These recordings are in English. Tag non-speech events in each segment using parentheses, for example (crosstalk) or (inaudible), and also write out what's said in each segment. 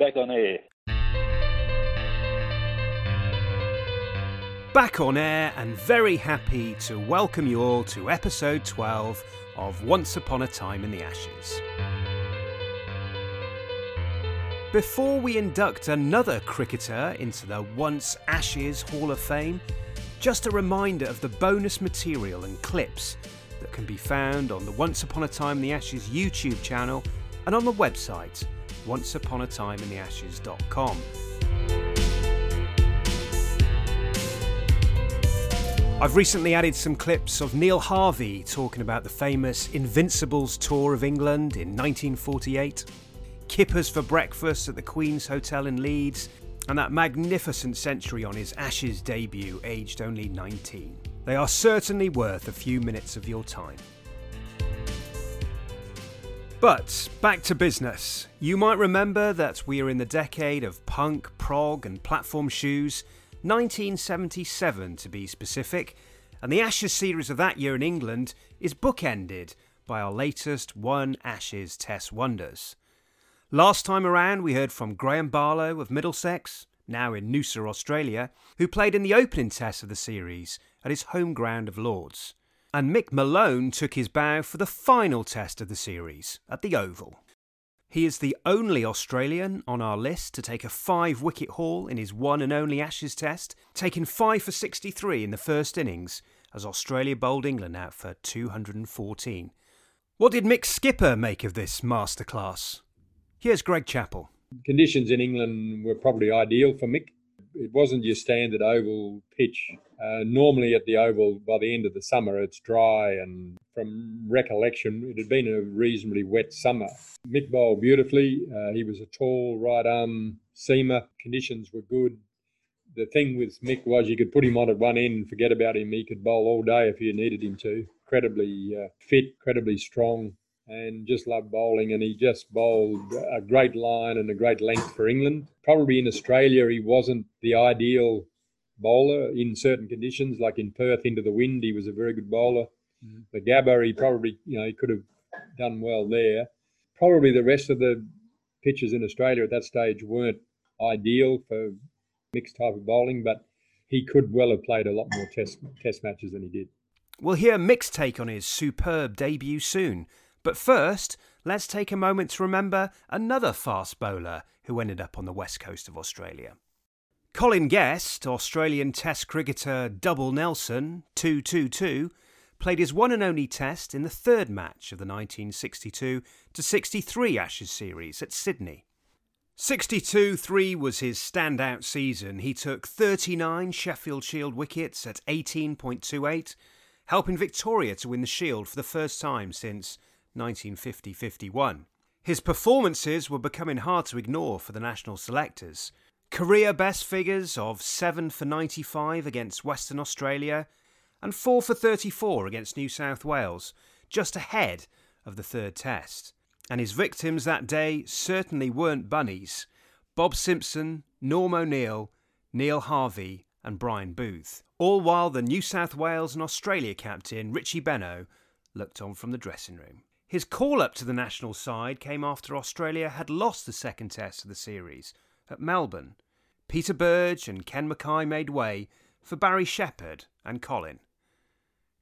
back on air. Back on air and very happy to welcome you all to episode 12 of Once Upon a Time in the Ashes. Before we induct another cricketer into the Once Ashes Hall of Fame, just a reminder of the bonus material and clips that can be found on the Once Upon a Time in the Ashes YouTube channel and on the website onceupon-a-time-in-the-ashes.com. I've recently added some clips of Neil Harvey talking about the famous Invincibles tour of England in 1948, kippers for breakfast at the Queen's Hotel in Leeds, and that magnificent century on his Ashes debut, aged only 19. They are certainly worth a few minutes of your time. But back to business. You might remember that we are in the decade of punk, prog, and platform shoes, 1977 to be specific, and the Ashes series of that year in England is bookended by our latest One Ashes Test Wonders. Last time around, we heard from Graham Barlow of Middlesex, now in Noosa, Australia, who played in the opening test of the series at his home ground of Lords and Mick Malone took his bow for the final test of the series at the Oval. He is the only Australian on our list to take a five wicket haul in his one and only Ashes test, taking 5 for 63 in the first innings as Australia bowled England out for 214. What did Mick Skipper make of this masterclass? Here's Greg Chappell. Conditions in England were probably ideal for Mick. It wasn't your standard oval pitch uh, normally at the Oval, by the end of the summer, it's dry, and from recollection, it had been a reasonably wet summer. Mick bowled beautifully. Uh, he was a tall right arm seamer. Conditions were good. The thing with Mick was you could put him on at one end and forget about him. He could bowl all day if you needed him to. Incredibly uh, fit, incredibly strong, and just loved bowling. And he just bowled a great line and a great length for England. Probably in Australia, he wasn't the ideal bowler in certain conditions, like in Perth into the wind. He was a very good bowler. Mm. The Gabba, he probably, you know, he could have done well there. Probably the rest of the pitches in Australia at that stage weren't ideal for mixed type of bowling, but he could well have played a lot more test test matches than he did. We'll hear Mick's take on his superb debut soon. But first, let's take a moment to remember another fast bowler who ended up on the west coast of Australia. Colin Guest, Australian Test cricketer Double Nelson, 222, played his one and only Test in the third match of the 1962 to 63 Ashes series at Sydney. 62 3 was his standout season. He took 39 Sheffield Shield wickets at 18.28, helping Victoria to win the Shield for the first time since 1950 51. His performances were becoming hard to ignore for the national selectors. Career best figures of 7 for 95 against Western Australia and 4 for 34 against New South Wales, just ahead of the third test. And his victims that day certainly weren't bunnies Bob Simpson, Norm O'Neill, Neil Harvey, and Brian Booth. All while the New South Wales and Australia captain, Richie Benaud, looked on from the dressing room. His call up to the national side came after Australia had lost the second test of the series at Melbourne, Peter Burge and Ken Mackay made way for Barry Shepherd and Colin.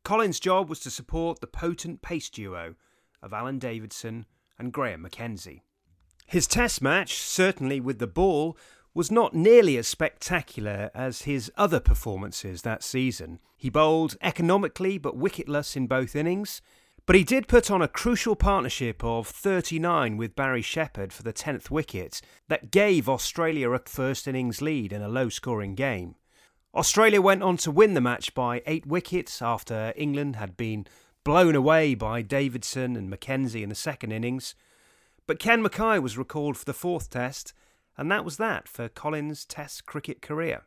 Colin's job was to support the potent pace duo of Alan Davidson and Graham McKenzie. His test match, certainly with the ball, was not nearly as spectacular as his other performances that season. He bowled economically but wicketless in both innings, but he did put on a crucial partnership of 39 with Barry Shepherd for the 10th wicket that gave Australia a first innings lead in a low scoring game. Australia went on to win the match by 8 wickets after England had been blown away by Davidson and McKenzie in the second innings. But Ken Mackay was recalled for the fourth test, and that was that for Colin's Test cricket career.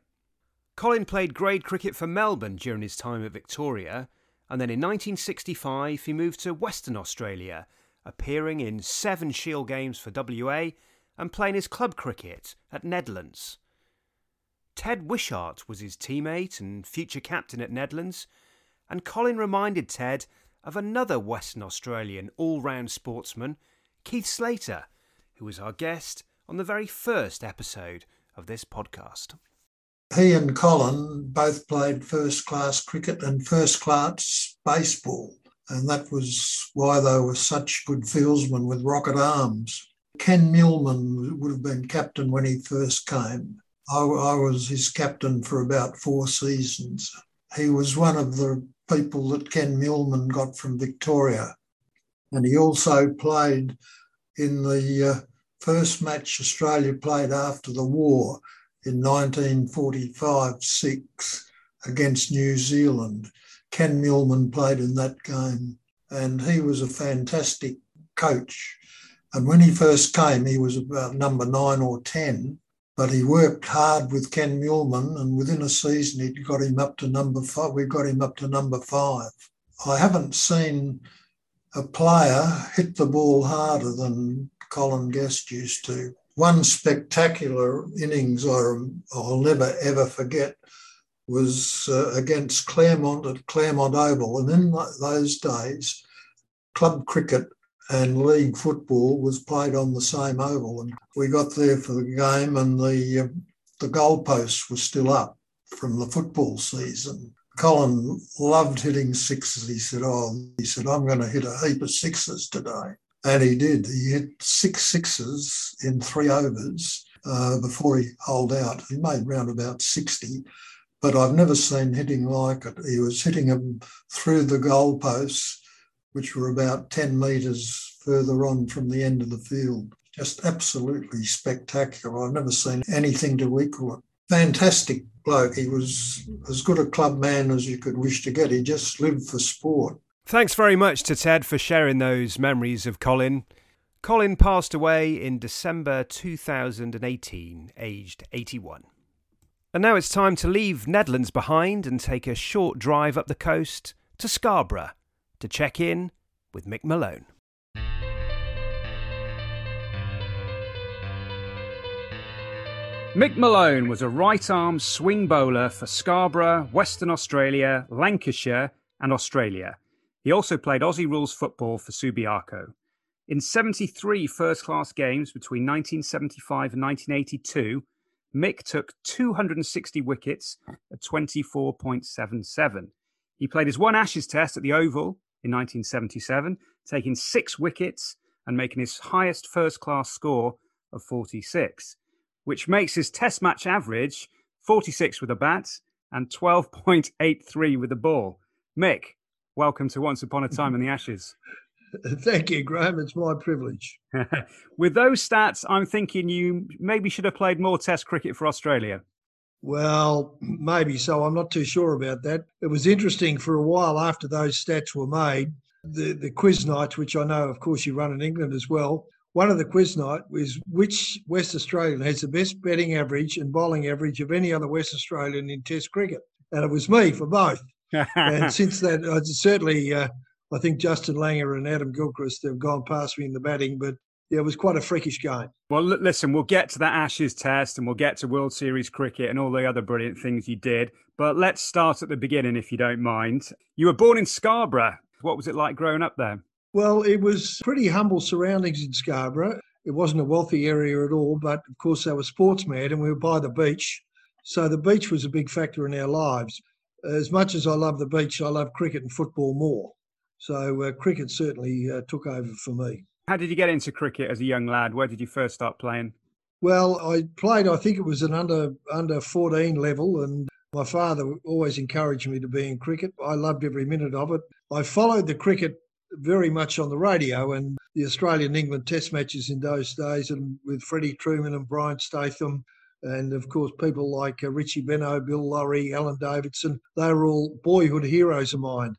Colin played grade cricket for Melbourne during his time at Victoria and then in 1965 he moved to Western Australia, appearing in seven Shield games for WA and playing his club cricket at Nedlands. Ted Wishart was his teammate and future captain at Nedlands, and Colin reminded Ted of another Western Australian all round sportsman, Keith Slater, who was our guest on the very first episode of this podcast. He and Colin both played first class cricket and first class baseball, and that was why they were such good fieldsmen with rocket arms. Ken Meuleman would have been captain when he first came. I, I was his captain for about four seasons. He was one of the people that Ken Meuleman got from Victoria. And he also played in the uh, first match Australia played after the war in 1945 6 against New Zealand. Ken Meuleman played in that game, and he was a fantastic coach. And when he first came, he was about number nine or 10, but he worked hard with Ken Meuleman, and within a season, he'd got him up to number five. We got him up to number five. I haven't seen a player hit the ball harder than Colin Guest used to. One spectacular innings I'll never ever forget was uh, against Claremont at Claremont Oval. And in those days, club cricket and league football was played on the same oval. And we got there for the game, and the uh, the goalposts were still up from the football season. Colin loved hitting sixes. He said, "Oh, he said I'm going to hit a heap of sixes today," and he did. He hit six sixes in three overs uh, before he holed out. He made round about sixty, but I've never seen hitting like it. He was hitting them through the goalposts, which were about ten metres further on from the end of the field. Just absolutely spectacular. I've never seen anything to equal it. Fantastic bloke. He was as good a club man as you could wish to get. He just lived for sport. Thanks very much to Ted for sharing those memories of Colin. Colin passed away in December 2018, aged 81. And now it's time to leave Nedlands behind and take a short drive up the coast to Scarborough to check in with Mick Malone. Mick Malone was a right arm swing bowler for Scarborough, Western Australia, Lancashire, and Australia. He also played Aussie rules football for Subiaco. In 73 first class games between 1975 and 1982, Mick took 260 wickets at 24.77. He played his one Ashes test at the Oval in 1977, taking six wickets and making his highest first class score of 46 which makes his test match average 46 with a bat and 12.83 with the ball. Mick, welcome to Once Upon a Time in the Ashes. (laughs) Thank you, Graham. It's my privilege. (laughs) with those stats, I'm thinking you maybe should have played more Test cricket for Australia. Well, maybe so. I'm not too sure about that. It was interesting for a while after those stats were made. The, the quiz nights, which I know, of course, you run in England as well, one of the quiz night was which West Australian has the best batting average and bowling average of any other West Australian in Test cricket, and it was me for both. And (laughs) since that, I certainly, uh, I think Justin Langer and Adam Gilchrist have gone past me in the batting, but yeah, it was quite a freakish game. Well, listen, we'll get to that Ashes test and we'll get to World Series cricket and all the other brilliant things you did. But let's start at the beginning, if you don't mind. You were born in Scarborough. What was it like growing up there? Well, it was pretty humble surroundings in Scarborough. It wasn't a wealthy area at all, but of course they were sports mad and we were by the beach. So the beach was a big factor in our lives. As much as I love the beach, I love cricket and football more. So uh, cricket certainly uh, took over for me. How did you get into cricket as a young lad? Where did you first start playing? Well, I played, I think it was an under under 14 level, and my father always encouraged me to be in cricket. I loved every minute of it. I followed the cricket very much on the radio and the Australian England test matches in those days and with Freddie Trueman and Brian Statham and of course people like uh, Richie Benaud, Bill Lawry, Alan Davidson, they were all boyhood heroes of mine.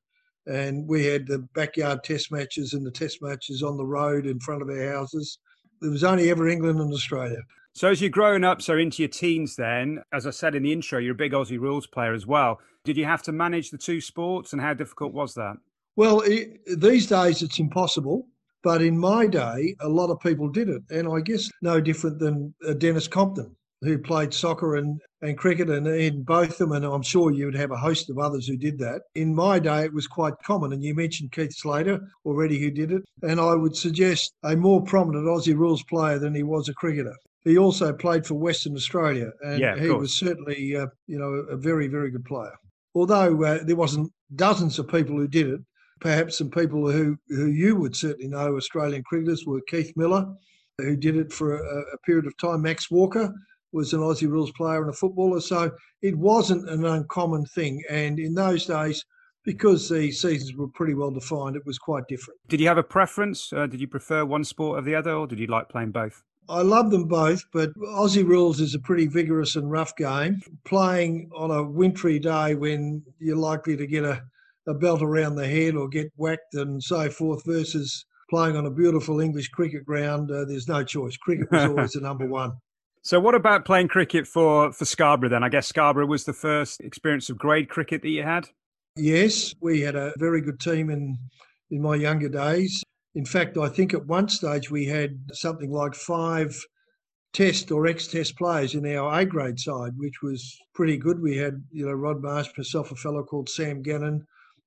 And we had the backyard test matches and the test matches on the road in front of our houses. There was only ever England and Australia. So as you're growing up, so into your teens then, as I said in the intro, you're a big Aussie rules player as well. Did you have to manage the two sports and how difficult was that? Well, it, these days it's impossible. But in my day, a lot of people did it. And I guess no different than uh, Denis Compton, who played soccer and, and cricket and in both of them. And I'm sure you would have a host of others who did that. In my day, it was quite common. And you mentioned Keith Slater already, who did it. And I would suggest a more prominent Aussie rules player than he was a cricketer. he also played for Western Australia, and yeah, he course. was certainly, uh, you know, a very, very good player. Although uh, there wasn't dozens of people who did it, perhaps some people who, who you would certainly know, Australian cricketers, were Keith Miller, who did it for a, a period of time. Max Walker was an Aussie rules player and a footballer, so it wasn't an uncommon thing. And in those days, because the seasons were pretty well defined, it was quite different. Did you have a preference? Uh, did you prefer one sport or the other, or did you like playing both? I love them both, but Aussie rules is a pretty vigorous and rough game. Playing on a wintry day when you're likely to get a, a belt around the head or get whacked and so forth versus playing on a beautiful English cricket ground, uh, there's no choice. Cricket was always the (laughs) number one. So, what about playing cricket for, for Scarborough then? I guess Scarborough was the first experience of grade cricket that you had? Yes, we had a very good team in, in my younger days. In fact, I think at one stage we had something like five test or ex-test players in our A grade side, which was pretty good. We had, you know, Rod Marsh, myself, a fellow called Sam Gannon,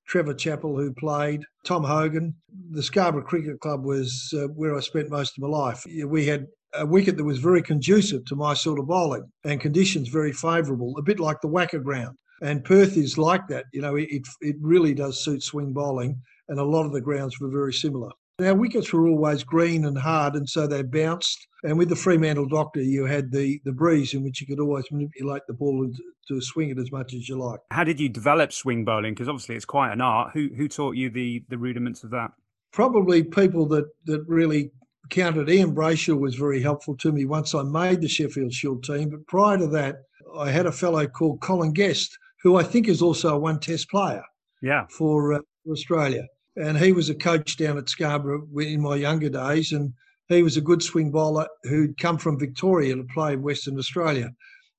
Trevor Chappell, who played, Tom Hogan. The Scarborough Cricket Club was uh, where I spent most of my life. We had a wicket that was very conducive to my sort of bowling and conditions very favourable, a bit like the WACA ground. And Perth is like that. You know, it, it really does suit swing bowling, and a lot of the grounds were very similar. Our wickets were always green and hard, and so they bounced. And with the Fremantle Doctor, you had the, the breeze in which you could always manipulate the ball to swing it as much as you like. How did you develop swing bowling? Because obviously it's quite an art. Who who taught you the the rudiments of that? Probably people that that really counted. Ian Brayshaw was very helpful to me once I made the Sheffield Shield team. But prior to that, I had a fellow called Colin Guest, who I think is also a one Test player. Yeah. For, uh, for Australia and he was a coach down at Scarborough in my younger days, and he was a good swing bowler who'd come from Victoria to play in Western Australia,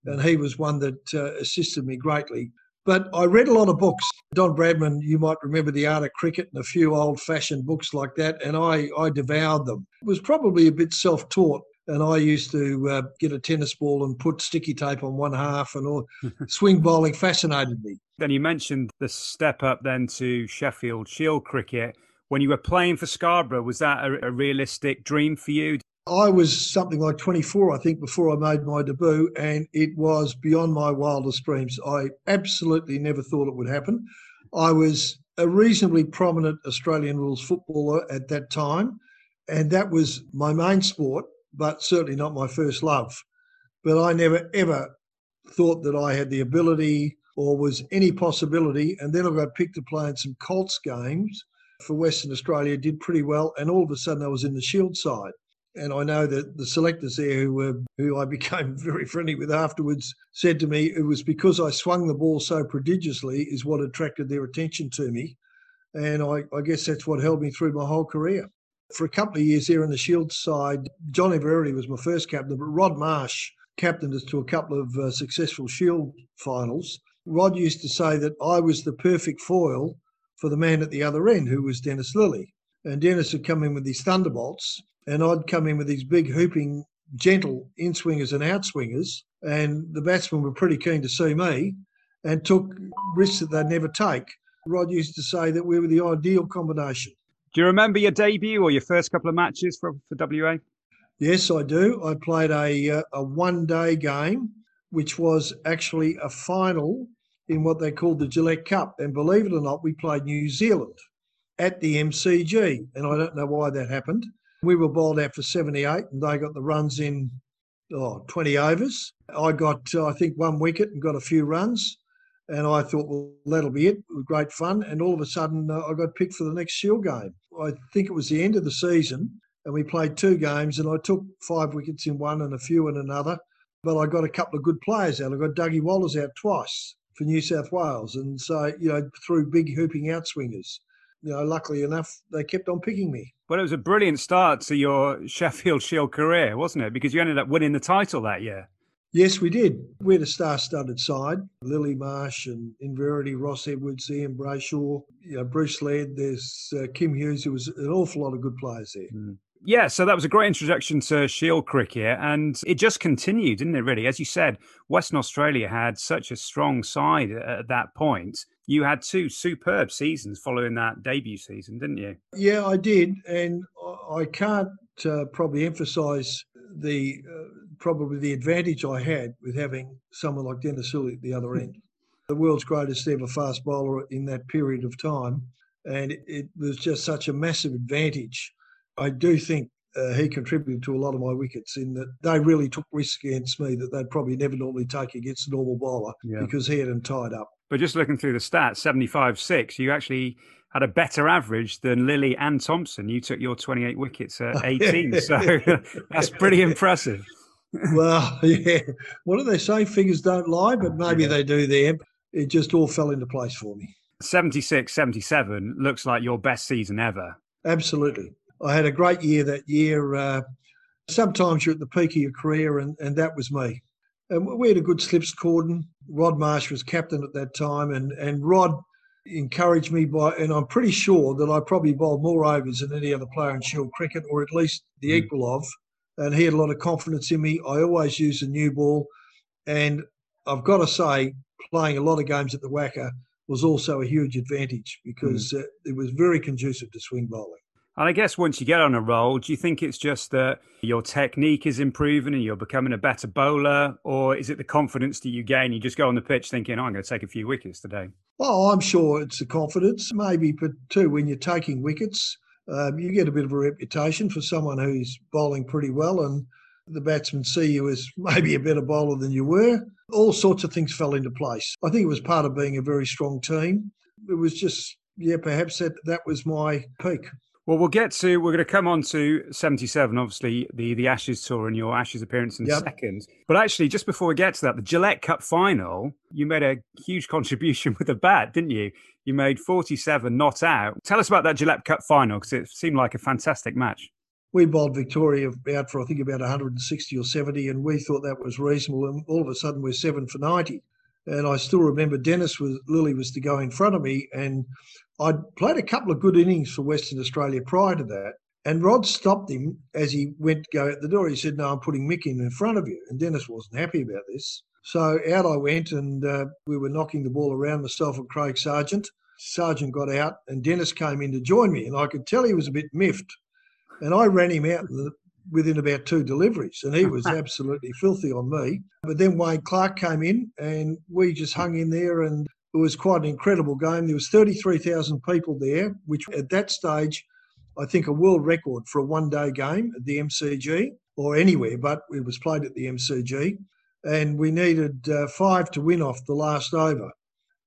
and he was one that uh, assisted me greatly. But I read a lot of books. Don Bradman, you might remember The Art of Cricket and a few old fashioned books like that, and I, I devoured them. It was probably a bit self taught, and I used to uh, get a tennis ball and put sticky tape on one half, and all (laughs) swing bowling fascinated me. Then you mentioned the step up then to Sheffield Shield cricket. When you were playing for Scarborough, was that a, a realistic dream for you? I was something like 24, I think, before I made my debut, and it was beyond my wildest dreams. I absolutely never thought it would happen. I was a reasonably prominent Australian rules footballer at that time, and that was my main sport, but certainly not my first love. But I never, ever thought that I had the ability or was any possibility. And then I got picked to play in some Colts games for Western Australia, did pretty well, and all of a sudden I was in the Shield side. And I know that the selectors there, who were who I (laughs) became very friendly with afterwards, said to me it was because I swung the ball so prodigiously is what attracted their attention to me, and I, I guess that's what held me through my whole career. For a couple of years there in the Shield side, John Inverarity was my first captain, but Rod Marsh captained us to a couple of uh, successful Shield finals. Rod used to say that I was the perfect foil for the man at the other end, who was Dennis Lillee. And Dennis would come in with these thunderbolts, and I'd come in with these big, hooping, gentle in swingers and outswingers. And the batsmen were pretty keen to see me and took risks that they'd never take. Rod used to say that we were the ideal combination. Do you remember your debut or your first couple of matches for, for WA? Yes, I do. I played a, uh, a one day game, which was actually a final in what they called the Gillette Cup. And believe it or not, we played New Zealand at the MCG. And I don't know why that happened. We were bowled out for 78 and they got the runs in oh, 20 overs. I got, uh, I think, one wicket and got a few runs. And I thought, well, that'll be it. It great fun. And all of a sudden, uh, I got picked for the next Shield game. I think it was the end of the season, and we played two games, and I took five wickets in one and a few in another. But I got a couple of good players out. I got Dougie Walters out twice for New South Wales. And so, you know, through big hooping outswingers, you know, luckily enough, they kept on picking me. Well, it was a brilliant start to your Sheffield Shield career, wasn't it? Because you ended up winning the title that year. Yes, we did. We had a star-studded side: Lillee Marsh and Inverarity, Ross Edwards, Ian Brayshaw, you know, Bruce Laird. There's uh, Kim Hughes. There was an awful lot of good players there. Mm. Yeah, so that was a great introduction to Shield cricket, and it just continued, didn't it? Really, as you said, Western Australia had such a strong side at that point. You had two superb seasons following that debut season, didn't you? Yeah, I did, and I can't uh, probably emphasise the uh, probably the advantage I had with having someone like Dennis Lillee at the other end. The world's greatest ever fast bowler in that period of time. And it was just such a massive advantage. I do think uh, he contributed to a lot of my wickets in that they really took risks against me that they'd probably never normally take against a normal bowler yeah. because he had them tied up. But just looking through the stats, 75 6, you actually had a better average than Lillee and Thomson. You took your 28 wickets at (laughs) 18. so (laughs) that's pretty impressive. (laughs) well, yeah. What do they say? Figures don't lie, but maybe yeah. they do there. It just all fell into place for me. 76 77 looks like your best season ever. Absolutely. I had a great year that year. Uh, sometimes you're at the peak of your career, and, and that was me. And we had a good slips cordon. Rod Marsh was captain at that time, and, and Rod encouraged me by, and I'm pretty sure that I probably bowled more overs than any other player in Shield cricket, or at least the mm. equal of. And he had a lot of confidence in me. I always used a new ball, and I've got to say, playing a lot of games at the WACA was also a huge advantage because mm. uh, it was very conducive to swing bowling. And I guess once you get on a roll, do you think it's just that your technique is improving and you're becoming a better bowler? Or is it the confidence that you gain? You just go on the pitch thinking, oh, I'm going to take a few wickets today? Oh, I'm sure it's the confidence, maybe, but too, when you're taking wickets, um, you get a bit of a reputation for someone who's bowling pretty well and the batsmen see you as (laughs) maybe a better bowler than you were. All sorts of things fell into place. I think it was part of being a very strong team. It was just, yeah, perhaps that, that was my peak. Well, we'll get to. We're going to come on to seventy-seven. Obviously, the the Ashes tour and your Ashes appearance in yep. second. But actually, just before we get to that, the Gillette Cup final, you made a huge (laughs) contribution with a bat, didn't you? You made forty-seven not out. Tell us about that Gillette Cup final because it seemed like a fantastic match. We bowled Victoria out for I think about 160 or 70, and we thought that was reasonable. And all of a sudden, we're seven for 90. And I still remember Dennis was Lillee was to go in front of me, and I'd played a couple of good innings for Western Australia prior to that. And Rod stopped him as he went to go out the door. He said, No, I'm putting Mick in in front of you. And Dennis wasn't happy about this. So out I went, and uh, we were knocking the ball around, myself and Craig Serjeant. Serjeant got out, and Dennis came in to join me. And I could tell he was a bit miffed. And I ran him out within about two deliveries, and he (laughs) was absolutely filthy on me. But then Wayne Clark came in, and we just hung in there, and it was quite an incredible game. There was 33,000 people there, which at that stage, I think a world record for a one-day game at the MCG or anywhere, but it was played at the MCG. And we needed uh, five to win off the last over.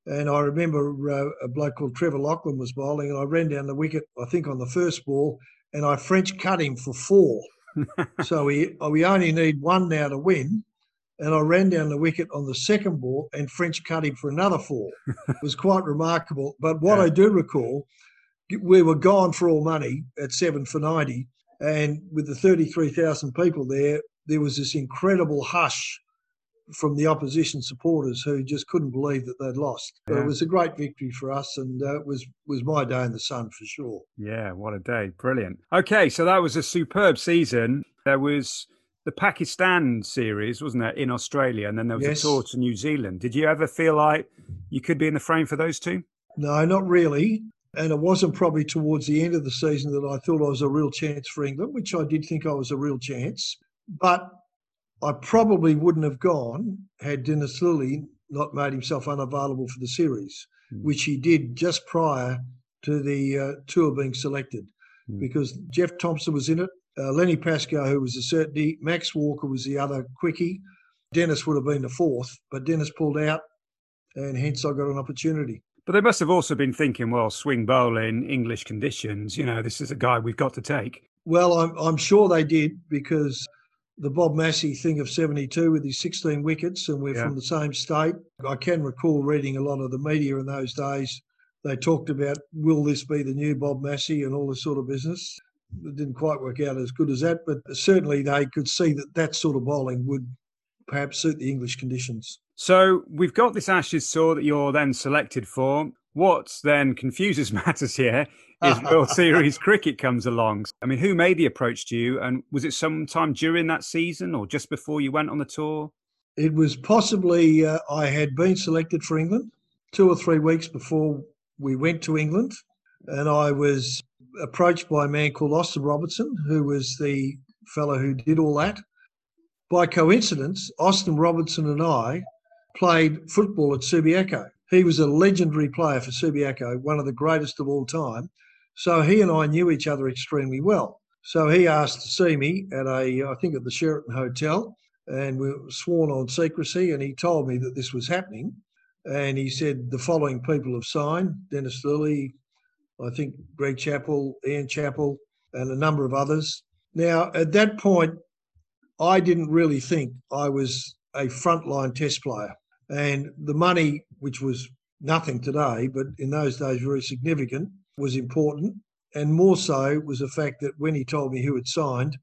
And I remember uh, a bloke called Trevor Laughlin was bowling, and I ran down the wicket, I think on the first ball, and I French cut him for four. (laughs) so we we only need one now to win and I ran down the wicket on the second ball and French cut him for another four. (laughs) it was quite remarkable. But what yeah. I do recall, we were gone for all money at seven for 90. And with the 33,000 people there, there was this incredible hush from the opposition supporters who just couldn't believe that they'd lost. Yeah. But it was a great victory for us, and uh, it was was my day in the sun for sure. Yeah, what a day! Brilliant. Okay, so that was a superb season. There was the Pakistan series, wasn't there, in Australia, and then there was yes. a tour to New Zealand. Did you ever feel like you could be in the frame for those two? No, not really. And it wasn't probably towards the end of the season that I thought I was a real chance for England, which I did think I was a real chance. But I probably wouldn't have gone had Dennis Lillee not made himself unavailable for the series, mm. which he did just prior to the uh, tour being selected, mm. because Jeff Thomson was in it, uh, Lenny Pascoe, who was a certainty. Max Walker was the other quickie. Dennis would have been the fourth, but Dennis pulled out, and hence I got an opportunity. But they must have also been thinking, well, swing bowling, English conditions, you know, this is a guy we've got to take. Well, I'm, I'm sure they did because the Bob Massie thing of 72 with his 16 wickets, and we're yeah. from the same state. I can recall reading a lot of the media in those days. They talked about, will this be the new Bob Massie and all this sort of business it didn't quite work out as good as that, but certainly they could see that that sort of bowling would perhaps suit the English conditions. So we've got this Ashes tour that you're then selected for. What then confuses (laughs) matters here is (laughs) World Series cricket comes along. I mean, who made the approach to you, and was it sometime during that season or just before you went on the tour? It was possibly uh, I had been selected for England two or three weeks before we went to England, and I was approached by a man called Austin Robertson, who was the fellow who did all that. by coincidence, Austin Robertson and I played football at Subiaco. He was a legendary player for Subiaco, one of the greatest of all time. So he and I knew each other extremely well. So he asked to see me at a, I think at the Sheraton Hotel, and we were sworn on secrecy. And he told me that this was happening. And he said the following people have signed Dennis Lillee, I think Greg Chappell, Ian Chappell, and a number of others. Now, at that point, I didn't really think I was a frontline test player. And the money, which was nothing today, but in those days very significant, was important. And more so was the fact that when he told me who had signed,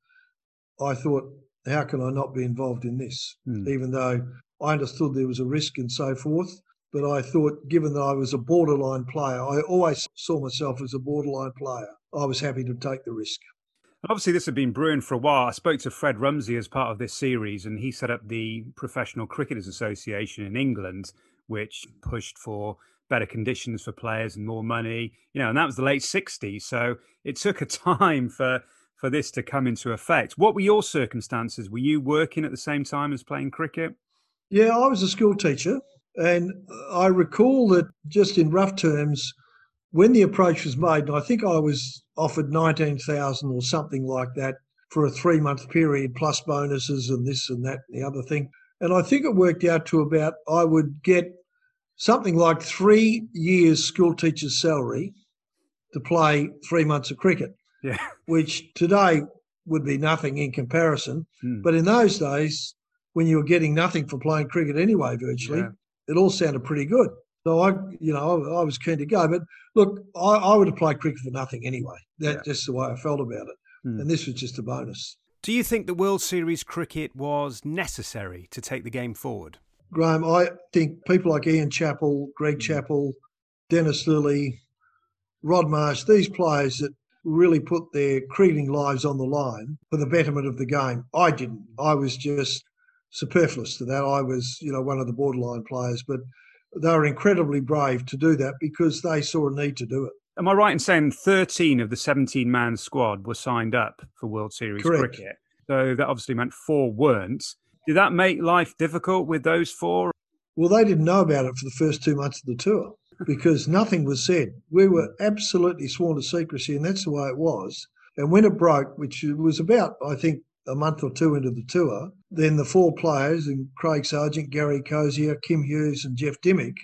I thought, how can I not be involved in this? Mm. Even though I understood there was a risk and so forth. But I thought, given that I was a borderline player, I always saw myself as a borderline player. I was happy to take the risk. Obviously, this had been brewing for a while. I spoke to Fred Rumsey as part of this series, and he set up the Professional Cricketers Association in England, which pushed for better conditions for players and more money. You know, and that was the late '60s. So it took a (laughs) time for for this to come into effect. What were your circumstances? Were you working at the same time as playing cricket? Yeah, I was a school teacher, and I recall that just in rough terms, when the approach was made, and I think I was offered 19,000 or something like that for a three month period plus bonuses and this and that and the other thing. And I think it worked out to about, I would get something like three years school teacher's salary to play three months of cricket. Yeah. (laughs) Which today would be nothing in comparison. Mm. But in those days, when you were getting nothing for playing cricket anyway, virtually, yeah. It all sounded pretty good. So I, you know, I, I was keen to go. But look, I, I, would have played cricket for nothing anyway. That's yeah. just the way I felt about it. Mm. And this was just a bonus. Do you think the World Series cricket was necessary to take the game forward? Graham, I think people like Ian Chappell, Greg hmm. Chappell, Dennis Lillee, Rod Marsh, these players that really put their cricketing lives on the line for the betterment of the game. I didn't. I was just superfluous to that. I was, you know, one of the borderline players, but they were incredibly brave to do that because they saw a need to do it. Am I right in saying 13 of the 17 man squad were signed up for World Series Correct. cricket? So that obviously meant four weren't. Did that make life difficult with those four? Well, they didn't know about it for the first two months of the tour because nothing was said. We were absolutely sworn to secrecy, and that's the way it was. And when it broke, which was about, I think, a month or two into the tour, then the four players, and Craig Serjeant, Gary Cosier, Kim Hughes, and Geoff Dymock,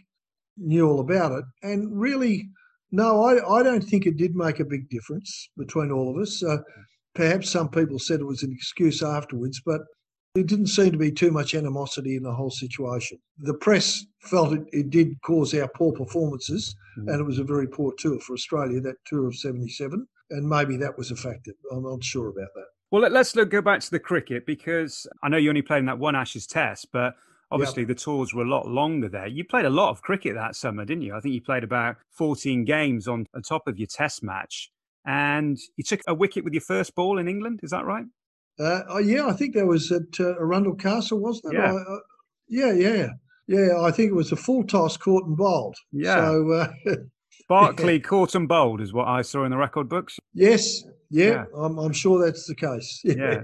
knew all about it. And really, no, I, I don't think it did make a big difference between all of us. Uh, perhaps some people said it was an excuse afterwards, but there didn't seem to be too much animosity in the whole situation. The press felt it, it did cause our poor performances, mm-hmm. and it was a very poor tour for Australia, that tour of 77, and maybe that was a factor. I'm not sure about that. Well, let's look, go back to the cricket because I know you only played in that one Ashes test, but obviously yep. the tours were a lot longer there. You played a lot of cricket that summer, didn't you? I think you played about 14 games on, on top of your test match. And you took a wicket with your first ball in England, is that right? Uh, oh, yeah, I think that was at uh, Arundel Castle, wasn't it? Yeah. I, uh, yeah, yeah. Yeah, I think it was a full toss, caught and bowled. Yeah. So, uh, (laughs) Barkley caught and bowled is what I saw in the record books. Yes, yeah, yeah. I'm, I'm, sure that's the case. (laughs) Yeah.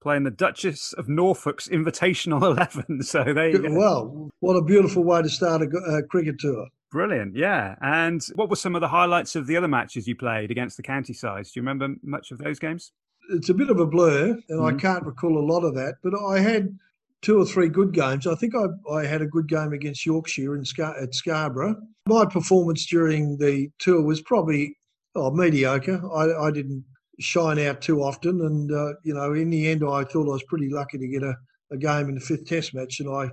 Playing the Duchess of Norfolk's Invitational (laughs) 11. So there you go. Well, what a beautiful way to start a, cricket tour. Brilliant, yeah. And what were some of the highlights of the other matches you played against the county sides? Do you remember much of those games? It's a bit of a blur, and mm I can't recall a lot of that. But I had two or three good games. I think I, I had a good game against Yorkshire in Scar- at Scarborough. My performance during the tour was probably oh, mediocre. I, I didn't shine out too often, and uh, you know, in the end, I thought I was pretty lucky to get a, a game in the fifth Test match, and I,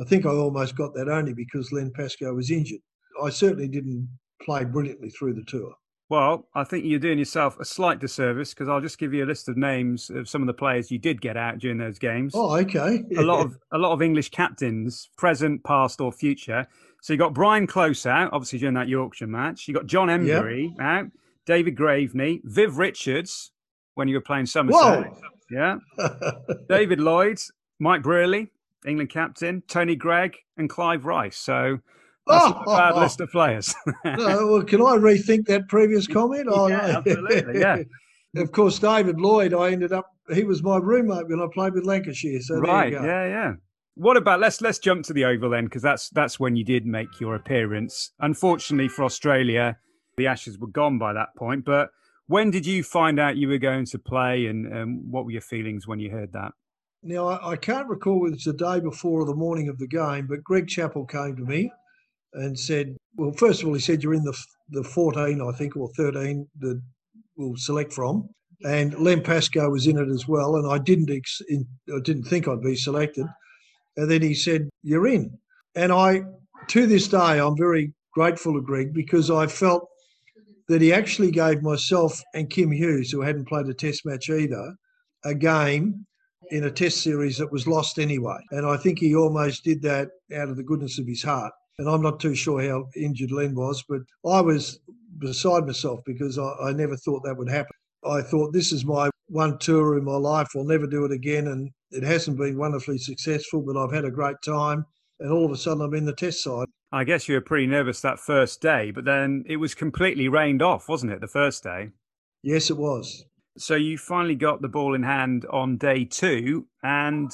I think I almost got that only because Len Pascoe was injured. I certainly didn't play brilliantly through the tour. Well, I think you're doing yourself a slight disservice because I'll just give you a list of names of some of the players you did get out during those games. Oh, okay. a lot of a lot of English captains, present, past, or future. So you got Brian Close out, obviously during that Yorkshire match. You got John Emburey yep. out, David Graveney, Viv Richards when you were playing Somerset. Whoa. Yeah. (laughs) David Lloyd, Mike Brearley, England captain, Tony Greig, and Clive Rice. So that's oh, a bad oh, list of players. well, can I rethink that previous comment? (laughs) Oh, yeah, no. absolutely. Yeah. (laughs) of course, David Lloyd, I ended up, he was my roommate when I played with Lancashire. So right, yeah, yeah. What about let's let's jump to the Oval then, because that's that's when you did make your appearance. Unfortunately for Australia, the Ashes were gone by that point. But when did you find out you were going to play, and um, what were your feelings when you heard that? Now I, I can't recall whether it's the day before or the morning of the game, but Greg Chappell came to me and said, "Well, first of all, he said you're in the the 14, I think, or 13 that we'll select from." And Len Pascoe was in it as well, and I didn't ex- in, I didn't think I'd be selected. And then he said, You're in. And I, to this day, I'm very grateful to Greg because I felt that he actually gave myself and Kim Hughes, who hadn't played a test match either, a game in a test series that was lost anyway. And I think he almost did that out of the goodness of his heart. And I'm not too sure how injured Len was, but I was beside myself because I, I never thought that would happen. I thought this is my one tour in my life. I'll never do it again. And it hasn't been wonderfully successful, but I've had a great time. And all of a sudden, I'm in the test side. I guess you were pretty nervous that first day, but then it was completely rained off, wasn't it, the first day? Yes, it was. So you finally got the ball in hand on day two. And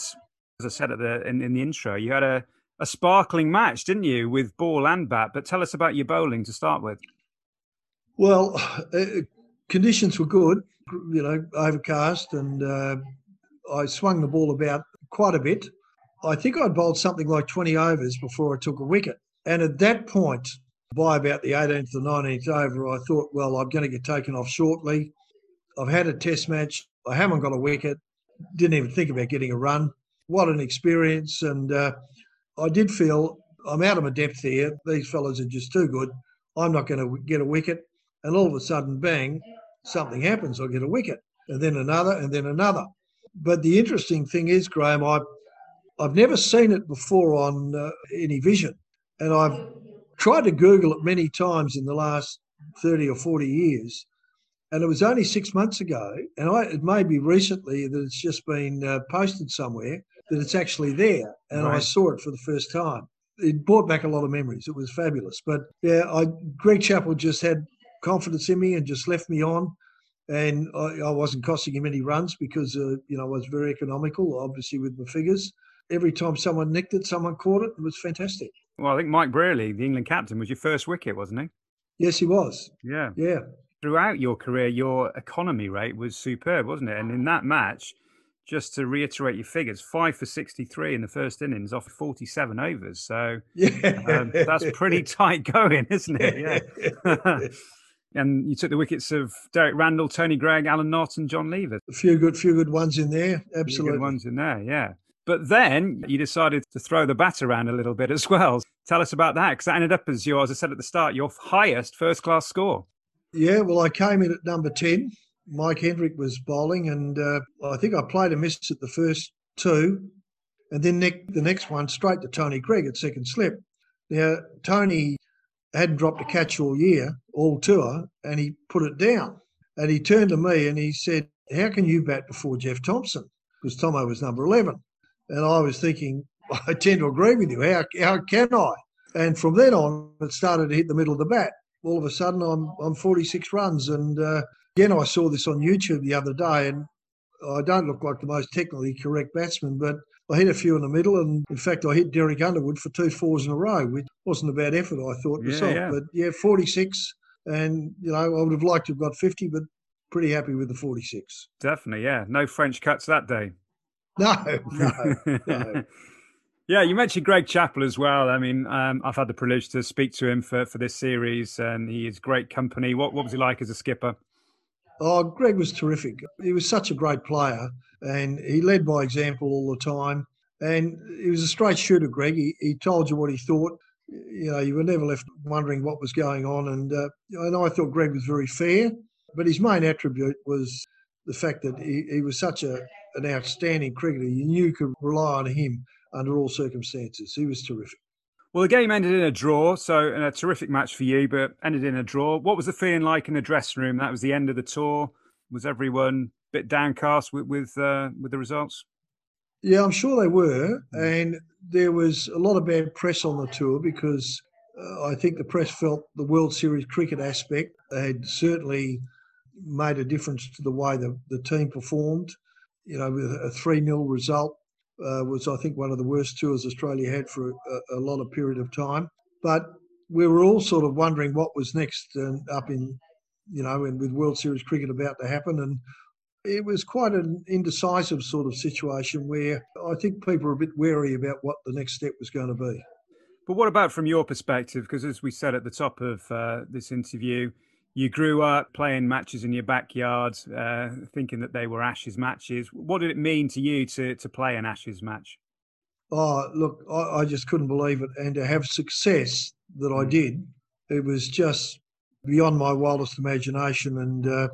as I said at the, in, in the intro, you had a, a sparkling match, didn't you, with ball and bat? But tell us about your bowling to start with. Well, uh, conditions were good, you know, overcast, and uh, I swung the ball about quite a bit. I think I'd bowled something like 20 overs before I took a wicket. And at that point, by about the 18th or 19th over, I thought, well, I'm going to get taken off shortly. I've had a test match. I haven't got a wicket. Didn't even think about getting a run. What an experience. And uh, I did feel I'm out of my depth here. These fellas are just too good. I'm not going to get a wicket. And all of a sudden, bang, something happens. I get a wicket. And then another, and then another. But the interesting thing is, Graham, I, I've never seen it before on uh, any vision. And I've tried to Google it many times in the last 30 or 40 years. And it was only six months ago, and I, it may be recently that it's just been uh, posted somewhere that it's actually there. And right. I saw it for the first time. It brought back a lot of memories. It was fabulous. But yeah, I, Greg Chappell just had confidence in me and just left me on and I, I, wasn't costing him any runs because uh, you know I was very economical, obviously with my figures. Every time someone nicked it, someone caught it. It was fantastic. Well, I think Mike Brearley, the England captain, was your first wicket, wasn't he? Yes, he was. Yeah, yeah. Throughout your career, your economy rate was superb, wasn't it? And in that match, just to reiterate your figures, five for 63 in the first innings off 47 overs. So yeah. um, that's pretty tight going, isn't it? Yeah. (laughs) (laughs) and you took the wickets of Derek Randall, Tony Greig, Alan Knott, and John Lever. A few good, few good ones in there. Absolutely, good ones in there. Yeah. But then you decided to throw the bat around a little bit as well. Tell us about that, because that ended up as your, as I said at the start, your highest first class score. Yeah, well, I came in at number ten. Mike Hendrick was bowling, and uh, I think I played a miss at the first two, and then ne- the next one straight to Tony Greig at second slip. Now Tony hadn't dropped a catch all year, all tour, and he put it down. And he turned to me and he said, How can you bat before Jeff Thomson? Because Tomo was number 11. And I was thinking, (laughs) I tend to agree with you. How, how can I? And from then on, it started to hit the middle of the bat. All of a sudden, I'm, I'm 46 runs. And uh, again, I saw this on YouTube the other day, and I don't look like the most technically correct batsman, but I hit a few in the middle, and in fact, I hit Derek Underwood for two fours in a row, which wasn't a bad effort, I thought yeah, myself. Yeah. But yeah, 46, and you know, I would have liked to have got 50, but pretty happy with the 46. Definitely, yeah. No French cuts that day. (laughs) No, no, no. (laughs) Yeah, you mentioned Greg Chappell as well. I mean, um, I've had the privilege to speak to him for, for this series, and he is great company. What, what was he like as a skipper? Oh, Greg was terrific. He was such a great player and he led by example all the time. And he was a straight shooter, Greg. He, he told you what he thought. You know, you were never left wondering what was going on. And, uh, and I thought Greg was very fair, but his main attribute was the fact that he, he was such a, an outstanding cricketer. You knew you could rely on him under all circumstances. He was terrific. Well, the game ended in a draw, so a terrific match for you, but ended in a draw. What was the feeling like in the dressing room? That was the end of the tour. Was everyone a bit downcast with with, uh, with the results? Yeah, I'm sure they were, hmm. and there was a lot of bad press on the tour because uh, I think the press felt the World Series cricket aspect had certainly made a difference to the way the, the team performed. You know, with a 3 0 result uh, was, I think, one of the worst tours Australia had for a, a, lot of period of time. But we were all sort of wondering what was next and up in, you know, and with World Series cricket about to happen. And it was quite an indecisive sort of situation where I think people were a bit wary about what the next step was going to be. But what about from your perspective? Because as we said at the top of uh, this interview, you grew up playing matches in your backyard, uh, thinking that they were Ashes matches. What did it mean to you to to play an Ashes match? Oh, look, I, I just couldn't believe it, and to have success that I mm. did, it was just beyond my wildest imagination. And uh,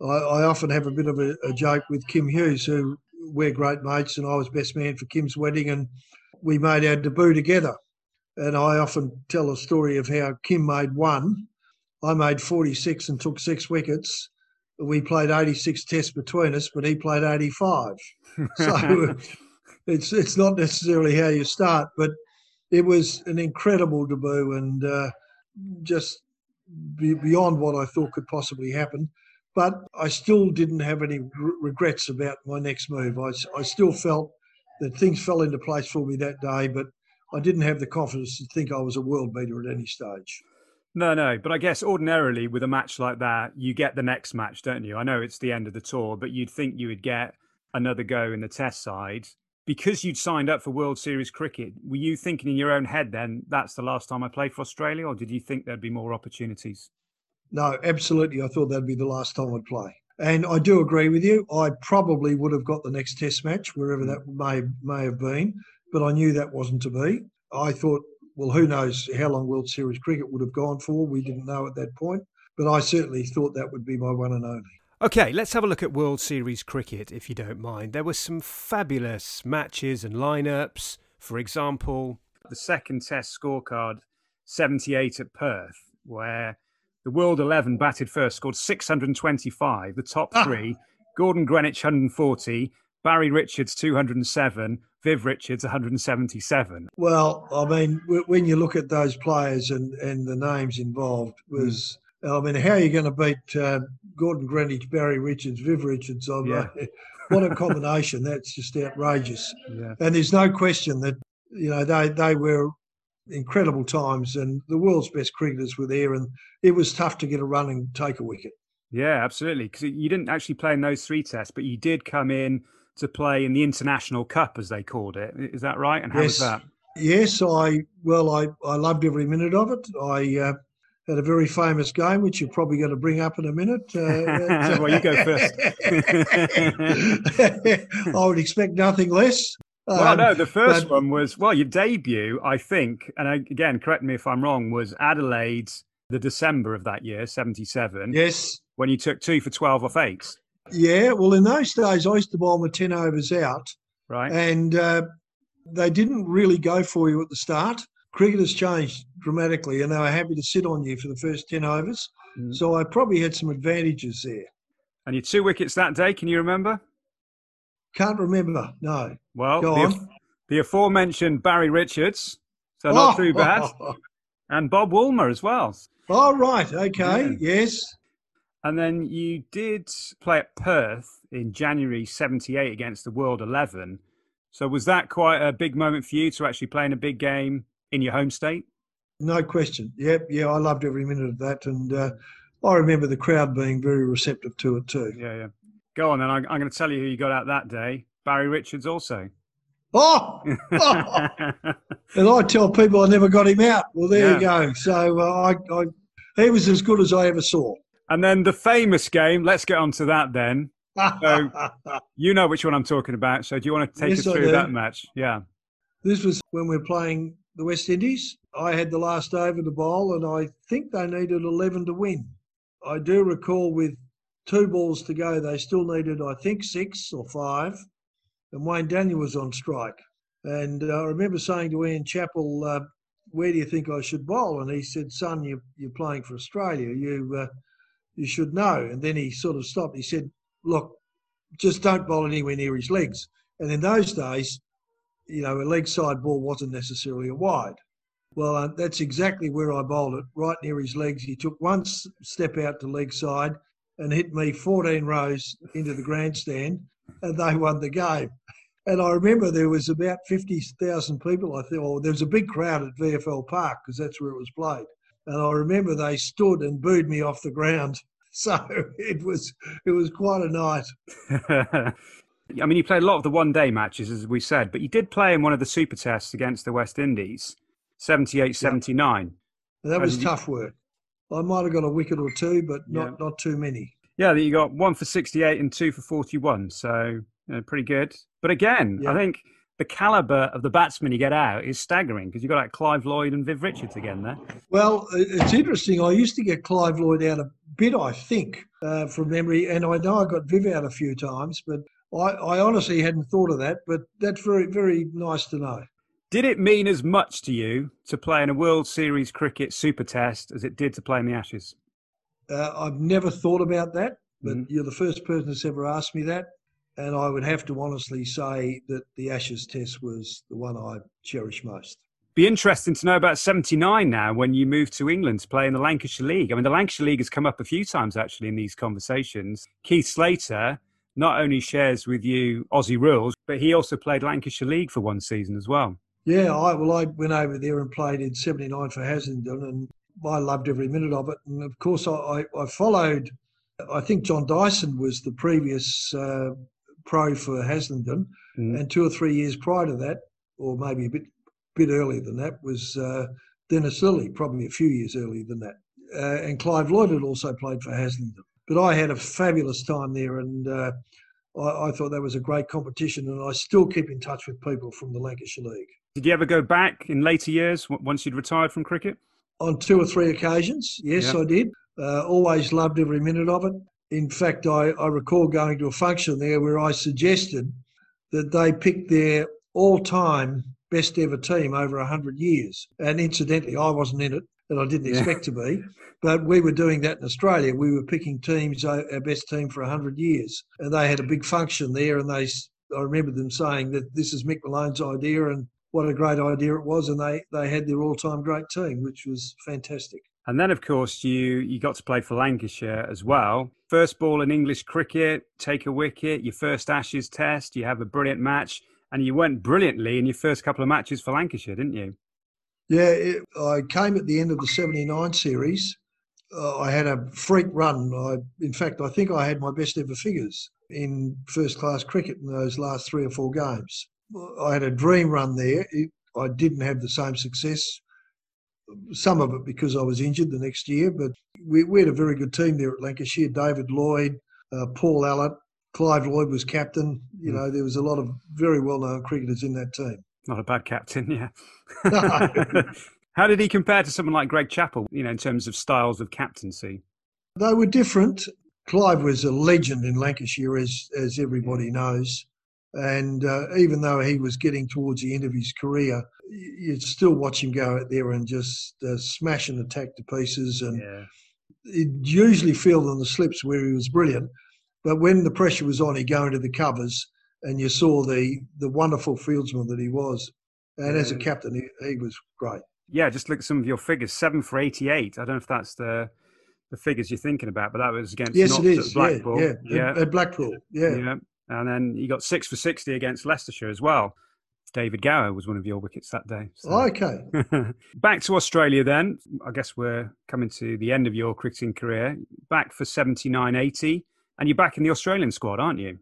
I, I, often have a bit of a, a joke with Kim Hughes, who we're great mates, and I was best man for Kim's wedding, and we made our debut together. And I often tell a story of how Kim made one I made 46 and took six wickets. We played 86 tests between us, but he played 85. (laughs) so it's it's not necessarily how you start, but it was an incredible debut and uh, just be beyond what I thought could possibly happen. But I still didn't have any regrets about my next move. I, I still felt that things fell into place for me that day, but I didn't have the confidence to think I was a world beater at any stage. No, no, but I guess ordinarily with a match like that, you get the next match, don't you? I know it's the end of the tour, but you'd think you would get another go in the test side because you'd signed up for World Series cricket. Were you thinking in your own head then that's the last time I play for Australia, or did you think there'd be more opportunities? No, absolutely. I thought that'd be the last time I'd play. And I do agree with you. I probably would have got the next test match, wherever hmm. that may may have been, but I knew that wasn't to be. I thought well, who knows how long World Series cricket would have gone for? We didn't know at that point, but I certainly thought that would be my one and only. Okay, let's have a look at World Series cricket, if you don't mind. There were some fabulous matches and lineups. For example, the second Test scorecard, 78 at Perth, where the World 11 batted first, scored 625. The top ah. three, Gordon Greenidge 140, Barry Richards 207, Viv Richards 177. Well, I mean, when you look at those players and, and the names involved, was mm. I mean, how are you going to beat uh, Gordon Greenidge, Barry Richards, Viv Richards? Yeah. (laughs) what a combination! That's just outrageous. Yeah. And there's no question that you know they they were incredible times, and the world's best cricketers were there, and it was tough to get a run and take a wicket. Yeah, absolutely. Because you didn't actually play in those three tests, but you did come in to play in the International Cup, as they called it. Is that right? And how yes. was that? Yes, I well, I, I loved every minute of it. I uh, had a very famous game, which you're probably going to bring up in a minute. Uh, (laughs) well, you go first. (laughs) I would expect nothing less. Well, um, no, the first but, one was well, your debut, I think, and again, correct me if I'm wrong, was Adelaide, the December of that year, '77. Yes, when you took two for twelve off eight. Yeah, well, in those days, I used to bowl my 10 overs out. Right. And uh, they didn't really go for you at the start. Cricket has changed dramatically, and they were happy to sit on you for the first 10 overs. Mm. So I probably had some advantages there. And your two wickets that day, can you remember? Can't remember, no. Well, the, the, aforementioned Barry Richards, so not oh, too bad. (laughs) and Bob Woolmer as well. Oh, right, okay, yeah. yes. And then you did play at Perth in January 78 against the World 11. So was that quite a big moment for you to actually play in a big game in your home state? No question. Yep, yeah, I loved every minute of that. And uh, I remember the crowd being very receptive to it too. Yeah, yeah. Go on then. I'm, going to tell you who you got out that day. Barry Richards also. Oh, oh. (laughs) and I tell people I never got him out. Well, there yeah. you go. So uh, I, I, he was as good as I ever saw. And then the famous game, let's get on to that then. So (laughs) you know which one I'm talking about. So do you want to take yes, us through that match? Yeah. This was when we were playing the West Indies. I had the last over to bowl, and I think they needed 11 to win. I do recall with two balls to go, they still needed, I think, six or five. And Wayne Daniel was on strike. And uh, I remember saying to Ian Chappell, uh, where do you think I should bowl? And he said, son, you, you're playing for Australia. You, uh, you should know. And then he sort of stopped. He said, look, just don't bowl anywhere near his legs. And in those days, you know, a leg side ball wasn't necessarily a wide. Well, uh, that's exactly where I bowled it, right near his legs. He took one step out to leg side, and hit me 14 rows into the grandstand, and they won the game. And I remember there was about 50,000 people, I think, or there was a big crowd at VFL Park because that's where it was played. And I remember they stood and booed me off the ground. (laughs) So it was it was quite a night. (laughs) I mean, you played a lot of the one day matches, as we said, but you did play in one of the super tests against the West Indies, 78 79. That was tough you... work. I might have got a wicket or two, but not, yeah. not too many. Yeah, that you got one for 68 and two for 41. So you know, pretty good. But again, yeah. I think the caliber of the batsmen you get out is staggering because you've got like Clive Lloyd and Viv Richards again there. Well, it's interesting. I used to get Clive Lloyd out a bit, I think, uh, from memory, and I know I got Viv out a few times, but I, I honestly hadn't thought of that. But that's very, very nice to know. Did it mean as much to you to play in a World Series cricket Super Test as it did to play in the Ashes? Uh, I've never thought about that, but mm-hmm. you're the first person that's ever asked me that. And I would have to honestly say that the Ashes test was the one I cherish most. Be interesting to know about 79 now when you move to England to play in the Lancashire League. I mean, the Lancashire League has come up a few times actually in these conversations. Keith Slater not only shares with you Aussie rules, but he also played Lancashire League for one season as well. Yeah, I well, I went over there and played in '79 for Haslingden, and I loved every minute of it. And of course, I, I followed. I think John Dyson was the previous uh, pro for Haslingden, mm. and two or three years prior to that, or maybe a bit bit earlier than that, was uh, Dennis Lillee, probably a few years earlier than that. Uh, and Clive Lloyd had also played for Haslingden. But I had a fabulous time there, and uh, I, I, thought that was a great competition. And I still keep in touch with people from the Lancashire League. Did you ever go back in later years once you'd retired from cricket? On two or three occasions, yes, I did. Uh, always loved every minute of it. In fact, I, I recall going to a function there where I suggested that they pick their all time best ever team over 100 years. And incidentally, I wasn't in it and I didn't yeah. expect to be. But we were doing that in Australia. We were picking teams, uh, our best team for 100 years. And they had a big function there. And they, I remember them saying that this is Mick Malone's idea and what a great idea it was. And they, they had their all time great team, which was fantastic. And then, of course, you you got to play for Lancashire as well. First ball in English cricket, take a wicket, your first Ashes test, you have a brilliant match, and you went brilliantly in your first couple of matches for Lancashire, didn't you? Yeah, it, I came at the end of the 79 series. Uh, I had a freak run. I, in fact, I think I had my best ever figures in first class cricket in those last three or four games. I had a dream run there. It, I didn't have the same success some of it because I was injured the next year. But we, we had a very good team there at Lancashire. David Lloyd, uh, Paul Allott, Clive Lloyd was captain. You mm. know, there was a lot of very well-known cricketers in that team. Not a bad captain, yeah. (laughs) How did he compare to someone like Greg Chappell, you know, in terms of styles of captaincy? They were different. Clive was a legend in Lancashire, as, as everybody knows. And uh, even though he was getting towards the end of his career, you'd still watch him go out there and just uh, smash and attack to pieces. And yeah. he'd usually field on the slips where he was brilliant. But when the pressure was on, he'd go into the covers and you saw the, the wonderful fieldsman that he was. And yeah. as a captain, he, he was great. Yeah, just look at some of your figures. Seven for 88. I don't know if that's the the figures you're thinking about, but that was against yes, it is. Blackpool. Yeah, yeah. yeah. At, at Blackpool. Yeah. yeah. And then you got six for 60 against Leicestershire as well. David Gower was one of your wickets that day. So. Okay. (laughs) Back to Australia then. I guess we're coming to the end of your cricketing career. Back for 79 80. And you're back in the Australian squad, aren't you?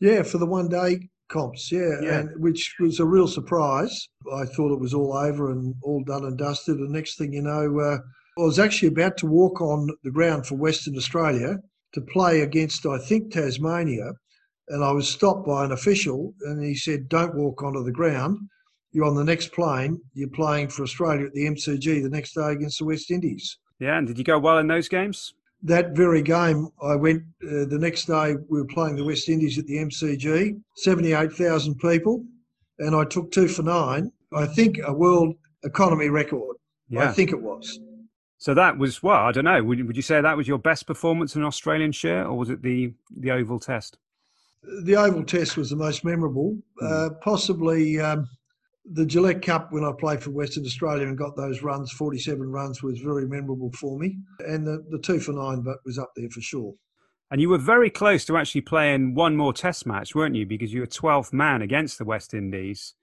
Yeah, for the one day comps, yeah, yeah. And, which was a real surprise. I thought it was all over and all done and dusted. And next thing you know, uh, I was actually about to walk on the ground for Western Australia to play against, I think, Tasmania and I was stopped by an official, and he said, "Don't walk onto the ground. You're on the next plane. You're playing for Australia at the MCG the next day against the West Indies." Yeah, and did you go well in those games? That very game, I went uh, the next day. We were playing the West Indies at the MCG, seventy-eight thousand people, and I took two for nine. I think a world economy record. Yeah. I think it was. So that was well, I don't know. Would, would you say that was your best performance in Australian share, or was it the the Oval Test? The Oval Test was the most memorable. Mm. Uh, possibly um, the Gillette Cup when I played for Western Australia and got those runs, 47 runs, was very memorable for me. And the, the two for nine but was up there for sure. And you were very close to actually playing one more test match, weren't you? Because you were 12th man against the West Indies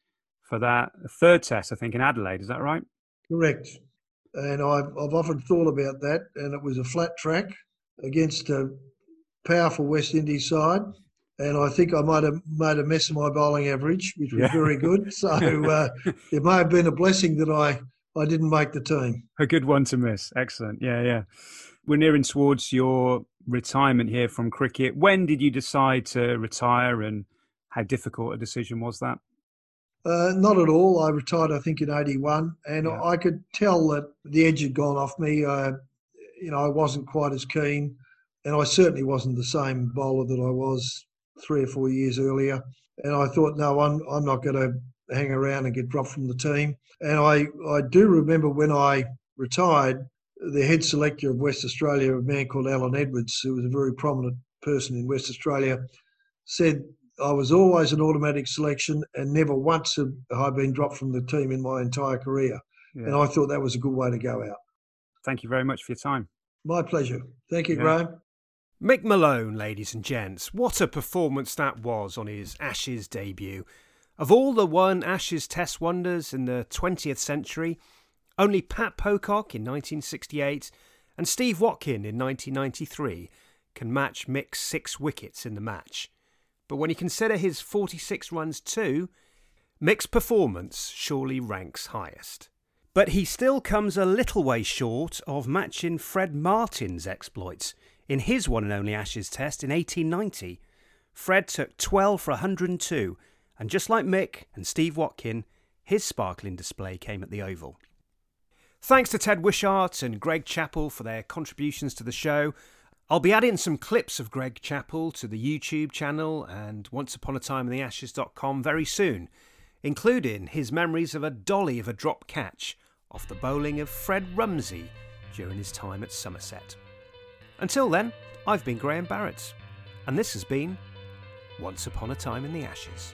for that third test, I think, in Adelaide. Is that right? Correct. And I've, I've often thought about that. And it was a flat track against a powerful West Indies side. And I think I might have made a mess of my bowling average, which was yeah. very good. So uh, (laughs) it may have been a blessing that I, I didn't make the team. A good one to miss. Excellent. Yeah, yeah. We're nearing towards your retirement here from cricket. When did you decide to retire and how difficult a decision was that? Uh, not at all. I retired, I think, in '81, and yeah. I could tell that the edge had gone off me. Uh, you know, I wasn't quite as keen, and I certainly wasn't the same bowler that I was three or four years earlier. And I thought, no, I'm I'm not going to hang around and get dropped from the team. And I I do remember when I retired, the head selector of West Australia, a man called Alan Edwards, who was a very prominent person in West Australia, said I was always an automatic selection and never once have I been dropped from the team in my entire career. Yeah. And I thought that was a good way to go out. Thank you very much for your time. My pleasure. Thank you, yeah. Graham. Mick Malone, ladies and gents, what a performance that was on his Ashes debut. Of all the one Ashes Test wonders in the 20th century, only Pat Pocock in 1968 and Steve Watkin in 1993 can match Mick's six wickets in the match. But when you consider his 46 runs too, Mick's performance surely ranks highest. But he still comes a little way short of matching Fred Martin's exploits in his one and only Ashes test in 1890. Fred took 12 for 102, and just like Mick and Steve Watkin, his sparkling display came at the Oval. Thanks to Ted Wishart and Greg Chappell for their contributions to the show, I'll be adding some clips of Greg Chappell to the YouTube channel and Once Upon a Time in the Ashes.com very soon, including his memories of a dolly of a drop catch off the bowling of Fred Rumsey during his time at Somerset. Until then, I've been Graham Barrett, and this has been Once Upon a Time in the Ashes.